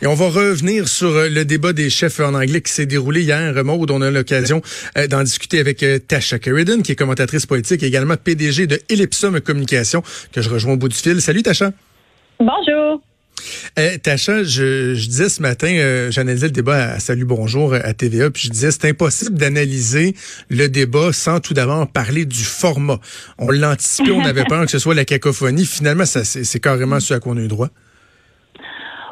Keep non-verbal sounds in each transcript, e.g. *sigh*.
Et on va revenir sur euh, le débat des chefs en anglais qui s'est déroulé hier. Maud, on a l'occasion euh, d'en discuter avec euh, Tasha Sheridan, qui est commentatrice politique et également PDG de Ellipsum Communication, que je rejoins au bout du fil. Salut Tasha. Bonjour. Tasha, je, disais ce matin, j'analysais le débat à, Salut Bonjour à TVA, puis je disais c'est impossible d'analyser le débat sans tout d'abord parler du format. On l'anticipait, on avait *laughs* peur que ce soit la cacophonie. Finalement, ça c'est carrément ce à quoi on a eu droit.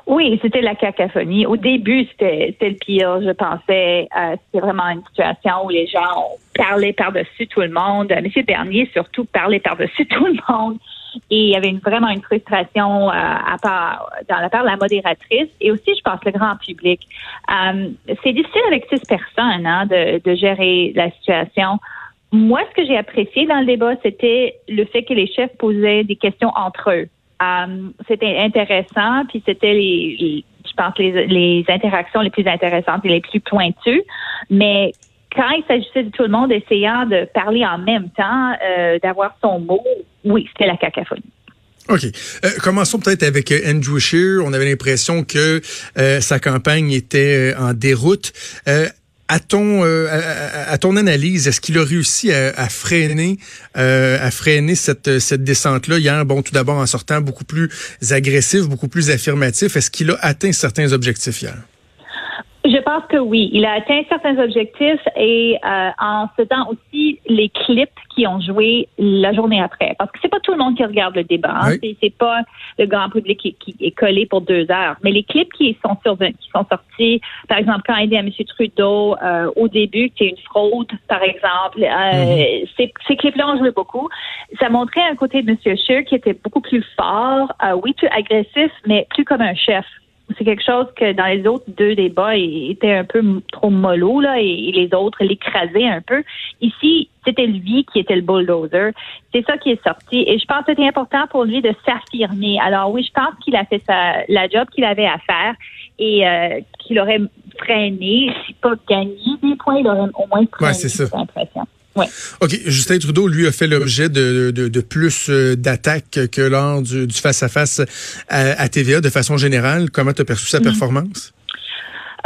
Oui, c'était la cacophonie. Au début, c'était le pire, je pensais. Euh, c'était vraiment une situation où les gens parlaient par-dessus tout le monde. Monsieur Bernier, surtout, parlait par-dessus *laughs* tout le monde. Et il y avait vraiment une frustration euh, à part, dans la part de la modératrice et aussi, je pense, le grand public. Euh, c'est difficile avec six personnes hein, de, de gérer la situation. Moi, ce que j'ai apprécié dans le débat, c'était le fait que les chefs posaient des questions entre eux. Euh, c'était intéressant, puis c'était les, je pense les, interactions les plus intéressantes et les plus pointues. Mais quand il s'agissait de tout le monde essayant de parler en même temps, euh, d'avoir son mot, oui, c'était la cacophonie. OK. Euh, commençons peut-être avec Andrew Scheer. On avait l'impression que sa campagne était en déroute. À ton, euh, à, ton analyse, est-ce qu'il a réussi à, freiner, euh, à freiner cette, cette descente-là hier? Bon, tout d'abord en sortant beaucoup plus agressif, beaucoup plus affirmatif. Est-ce qu'il a atteint certains objectifs hier? Je pense que oui. Il a atteint certains objectifs et euh, en faisant aussi les clips qui ont joué la journée après. Parce que c'est pas tout le monde qui regarde le débat. Hein. C'est pas le grand public qui, est collé pour deux heures. Mais les clips qui sont, sur, qui sont sortis, par exemple, quand il dit à M. Trudeau euh, au début que c'est une fraude, par exemple, euh, mm-hmm. ces, ces clips-là ont joué beaucoup. Ça montrait un côté de M. Scheer qui était beaucoup plus fort, oui, plus agressif, mais plus comme un chef c'est quelque chose que dans les autres deux débats, il était un peu trop mollo, là, et, les autres l'écrasaient un peu. Ici, c'était lui qui était le bulldozer. C'est ça qui est sorti. Et je pense que c'était important pour lui de s'affirmer. Alors oui, je pense qu'il a fait sa, la job qu'il avait à faire et euh, qu'il aurait freiné, si pas gagné des points, il aurait au moins freiné, ouais, c'est ça. Ouais. OK. Justin Trudeau, lui, a fait l'objet de, de, de, plus euh, d'attaques que lors du face-à-face à, TVA de façon générale. Comment tu as perçu sa mm. performance?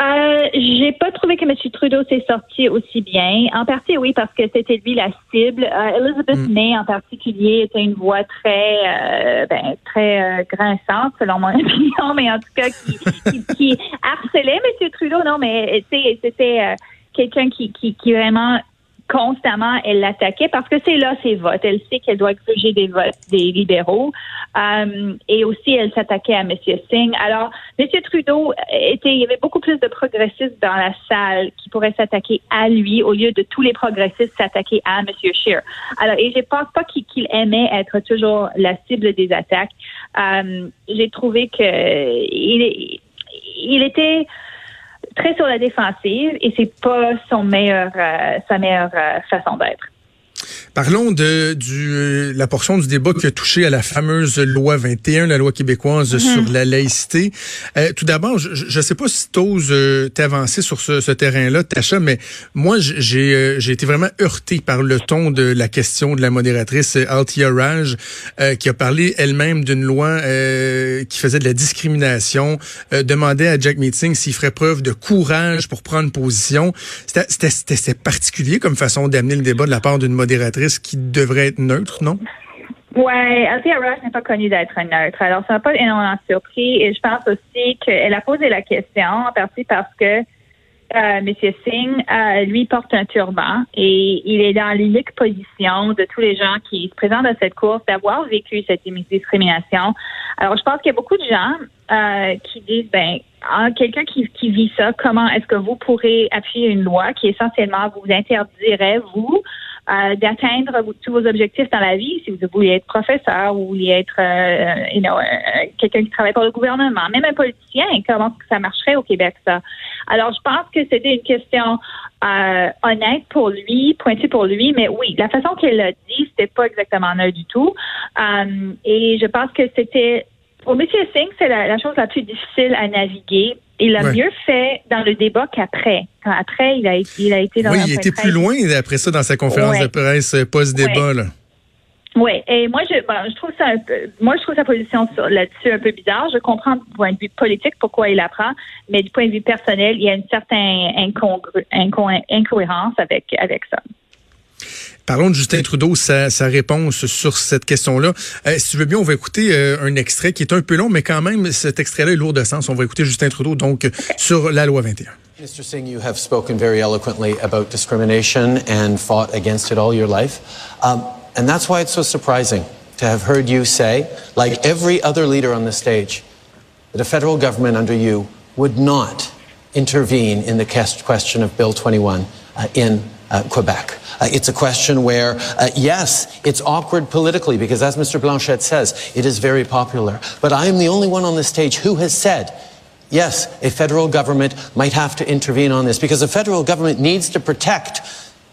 Euh, j'ai pas trouvé que M. Trudeau s'est sorti aussi bien. En partie, oui, parce que c'était lui la cible. Euh, Elizabeth mm. May, en particulier, était une voix très, euh, ben, très grinçante, selon mon *laughs* opinion, mais en tout cas, qui, qui, qui harcelait M. Trudeau. Non, mais c'était quelqu'un qui, qui, qui vraiment constamment, elle l'attaquait parce que c'est là ses votes. Elle sait qu'elle doit gruger des votes des libéraux. Euh, et aussi, elle s'attaquait à M. Singh. Alors, M. Trudeau était, il y avait beaucoup plus de progressistes dans la salle qui pourraient s'attaquer à lui au lieu de tous les progressistes s'attaquer à M. Scheer. Alors, et je pense pas qu'il aimait être toujours la cible des attaques. Euh, J'ai trouvé que il, il était très sur la défensive et c'est pas son meilleur, euh, sa meilleure euh, façon d'être. Parlons de du, la portion du débat qui a touché à la fameuse loi 21, la loi québécoise mhm. sur la laïcité. Euh, tout d'abord, je ne sais pas si tu oses euh, t'avancer sur ce, ce terrain-là, Tacha, mais moi, j'ai euh, j'ai été vraiment heurté par le ton de la question de la modératrice Altia Raj, euh, qui a parlé elle-même d'une loi qui faisait de la discrimination, demandait à Jack Meeting s'il ferait preuve de courage pour prendre position. C'était particulier comme façon d'amener le débat de la part d'une modératrice qui devrait être neutre, non? Oui, Althea Rush n'est pas connue d'être neutre. Alors, ça n'a pas énormément surpris. Et je pense aussi qu'elle a posé la question, en partie parce que euh, M. Singh, euh, lui, porte un turban et il est dans l'unique position de tous les gens qui se présentent à cette course d'avoir vécu cette discrimination. Alors, je pense qu'il y a beaucoup de gens euh, qui disent, ben, ah, quelqu'un qui vit ça, comment est-ce que vous pourrez appuyer une loi qui essentiellement vous interdirait, vous, euh, d'atteindre tous vos objectifs dans la vie. Si vous voulez être professeur ou vous voulez être euh, you know, euh, quelqu'un qui travaille pour le gouvernement, même un politicien, comment ça marcherait au Québec, ça? Alors, je pense que c'était une question honnête pour lui, pointue pour lui, mais oui, la façon qu'elle l'a dit, c'était pas exactement neutre du tout. et je pense que c'était pour M. Singh, c'est la, chose la plus difficile à naviguer. Il a mieux fait dans le débat qu'après. Après, il a, il a été dans Oui, il était plus loin après ça dans sa conférence de presse euh, post-débat. Oui, et moi je, je trouve ça un peu, moi je trouve sa position là-dessus un peu bizarre. Je comprends du point de vue politique pourquoi il apprend, mais du point de vue personnel, il y a une certaine incohérence avec avec ça. Parlons de Justin Trudeau, sa, sa réponse sur cette question-là. Euh, si tu veux bien, on va écouter euh, un extrait qui est un peu long, mais quand même, cet extrait-là est lourd de sens. On va écouter Justin Trudeau, donc, sur la loi 21. Mr. Singh, you have spoken very eloquently about discrimination and fought against it all your life. Um, and that's why it's so surprising to have heard you say, like every other leader on the stage, that a federal government under you would not intervene in the question of Bill 21 uh, in uh, Quebec. Uh, it's a question where, uh, yes, it's awkward politically because, as Mr. Blanchette says, it is very popular. But I am the only one on the stage who has said, yes, a federal government might have to intervene on this because the federal government needs to protect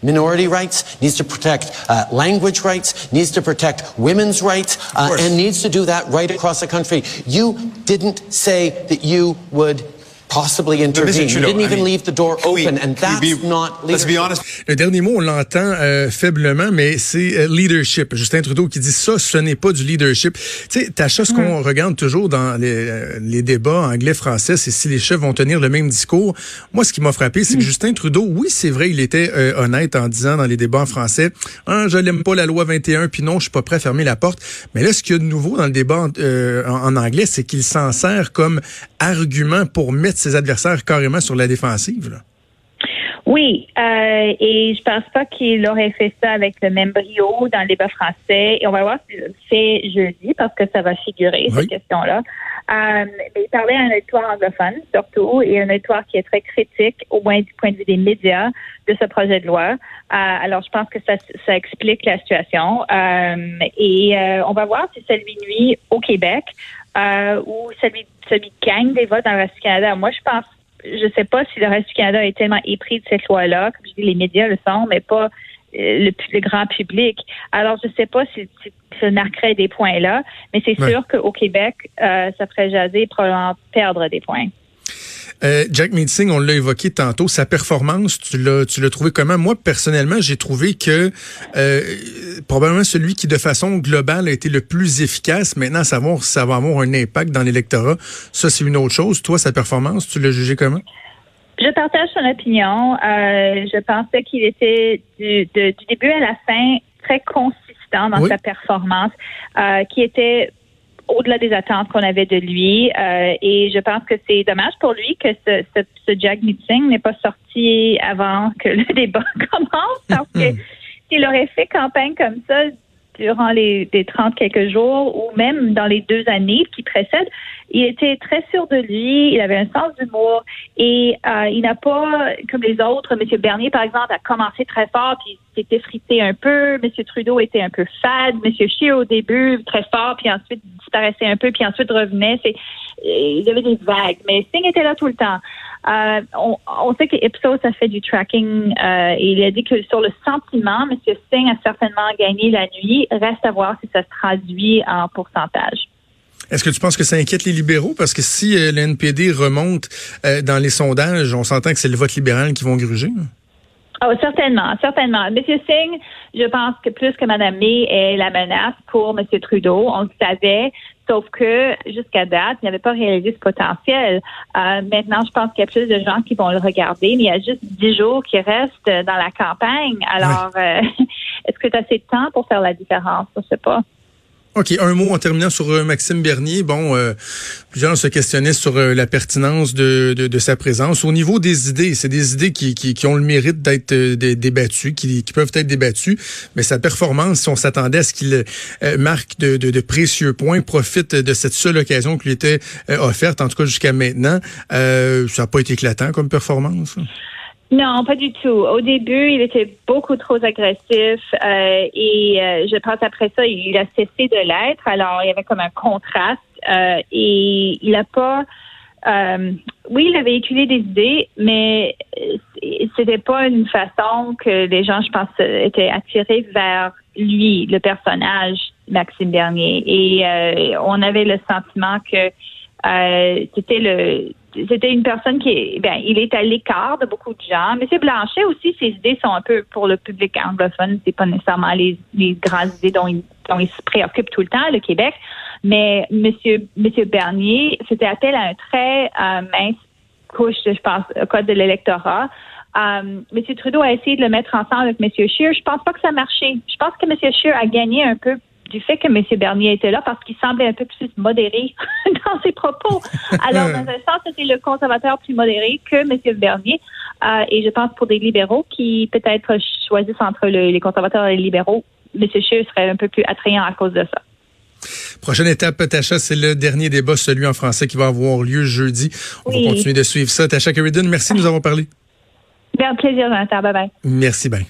minority rights, needs to protect uh, language rights, needs to protect women's rights, uh, and needs to do that right across the country. You didn't say that you would possibly intervene. You didn't even leave the door open, and that's not Let's be honest. Le dernier mot, on l'entend euh, faiblement, mais c'est euh, leadership. Justin Trudeau qui dit ça, ce n'est pas du leadership. Tu sais, Tacha, ce qu'on mm. regarde toujours dans les, euh, les débats anglais-français, c'est si les chefs vont tenir le même discours. Moi, ce qui m'a frappé, c'est que mm. Justin Trudeau, oui, c'est vrai, il était euh, honnête en disant dans les débats en français, ah, je n'aime pas la loi 21, puis non, je suis pas prêt à fermer la porte. Mais là, ce qu'il y a de nouveau dans le débat en, en anglais, c'est qu'il s'en sert comme argument pour mettre ses adversaires carrément sur la défensive. Là? Oui, euh, et je pense pas qu'il aurait fait ça avec le même brio dans le débat français. Et on va voir si le fait jeudi parce que ça va figurer cette question-là. Euh, il parlait à un auditoire anglophone surtout et un auditoire qui est très critique, au moins du point de vue des médias, de ce projet de loi. Euh, alors je pense que ça, ça explique la situation. Et on va voir si ça lui nuit au Québec euh, ou celui, celui gagne des votes dans le reste du Canada. Moi, je pense, je sais pas si le reste du Canada est tellement épris de cette loi-là. Comme je dis, les médias le sont, mais pas euh, le, grand public. Alors, je sais pas si, ça marquerait des points là, mais c'est sûr qu'au Québec, euh, ça ferait jaser probablement perdre des points. Euh, Jack Meeting, on l'a évoqué tantôt, sa performance, tu l'as, tu l'as trouvé comment? Moi, personnellement, j'ai trouvé que euh, probablement celui qui, de façon globale, a été le plus efficace. Maintenant, savoir si ça va avoir un impact dans l'électorat, ça, c'est une autre chose. Toi, sa performance, tu l'as jugé comment? Je partage son opinion. Euh, je pensais qu'il était du, du, début à la fin très consistant dans sa performance, euh, qui était au-delà des attentes qu'on avait de lui. Euh, et je pense que c'est dommage pour lui que ce, ce, ce Jag Meeting n'est pas sorti avant que le *laughs* débat commence parce que s'il aurait fait campagne comme ça durant les, les 30 quelques jours ou même dans les deux années qui précèdent, il était très sûr de lui, il avait un sens d'humour et euh, il n'a pas, comme les autres, M. Bernier, par exemple, a commencé très fort puis s'est effrité un peu. M. Trudeau était un peu fade. M. Scheer, au début, très fort, puis ensuite disparaissait un peu, puis ensuite revenait. C'est, il y avait des vagues, mais Singh était là tout le temps. Euh, on, on, sait que Ipsos a fait du tracking euh, et il a dit que sur le sentiment, M. Singh a certainement gagné la nuit. Reste à voir si ça se traduit en pourcentage. Est-ce que tu penses que ça inquiète les libéraux? Parce que si euh, le NPD remonte euh, dans les sondages, on s'entend que c'est le vote libéral qui vont gruger. Oh, certainement, certainement. Monsieur Singh, je pense que plus que Mme May est la menace pour Monsieur Trudeau. On le savait, sauf que jusqu'à date, il n'avait pas réalisé ce potentiel. Euh, maintenant, je pense qu'il y a plus de gens qui vont le regarder, mais il y a juste dix jours qui restent dans la campagne. Alors, *laughs* est-ce que tu as assez de temps pour faire la différence? Je ne sais pas. OK, un mot en terminant sur euh, Maxime Bernier. Bon, euh, plusieurs se questionnaient sur euh, la pertinence de, de, sa présence. Au niveau des idées, c'est des idées qui, qui, qui, ont le mérite d'être débattues, qui, qui, peuvent être débattues, mais sa performance, si on s'attendait à ce qu'il marque de, de, précieux points, profite de cette seule occasion qui lui était offerte, en tout cas jusqu'à maintenant, ça n'a pas été éclatant comme performance? Non, pas du tout. Au début, il était beaucoup trop agressif euh, et euh, je pense après ça, il a cessé de l'être. Alors, il y avait comme un contraste euh, et il n'a pas. oui, il a véhiculé des idées, mais c'était pas une façon que les gens, je pense, étaient attirés vers lui, le personnage Maxime Bernier. Et on avait le sentiment que c'était le c'était une personne qui ben, il est à l'écart de beaucoup de gens. Monsieur Blanchet aussi, ses idées sont un peu pour le public anglophone. C'est pas nécessairement les, les grandes idées dont il, dont se préoccupe tout le temps, le Québec. Mais Monsieur, Monsieur Bernier, c'était appel à un très euh, mince couche, je pense, code de l'électorat. Euh, M. Trudeau a essayé de le mettre ensemble avec M. Scheer. Je pense pas que ça a marché. Je pense que M. Scheer a gagné un peu du fait que M. Bernier était là parce qu'il semblait un peu plus modéré *laughs* dans ses propos. Alors, dans un sens, c'était le conservateur plus modéré que M. Bernier. Euh, et je pense pour des libéraux qui peut-être choisissent entre les conservateurs et les libéraux, M. Scheer serait un peu plus attrayant à cause de ça. Prochaine étape, Tacha, c'est le dernier débat, celui en français qui va avoir lieu jeudi. On va continuer de suivre ça. Tacha Carridon, merci de nous avoir parlé. Bien, plaisir, Jonathan. Bye bye. Merci bien.